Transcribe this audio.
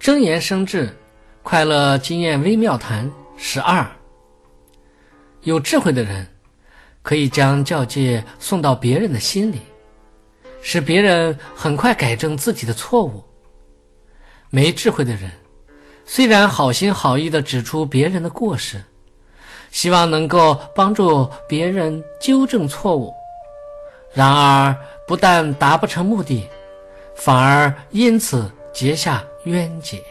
真言生智，快乐经验微妙谈十二。有智慧的人，可以将教诫送到别人的心里，使别人很快改正自己的错误。没智慧的人，虽然好心好意的指出别人的过失，希望能够帮助别人纠正错误，然而不但达不成目的，反而因此结下冤结。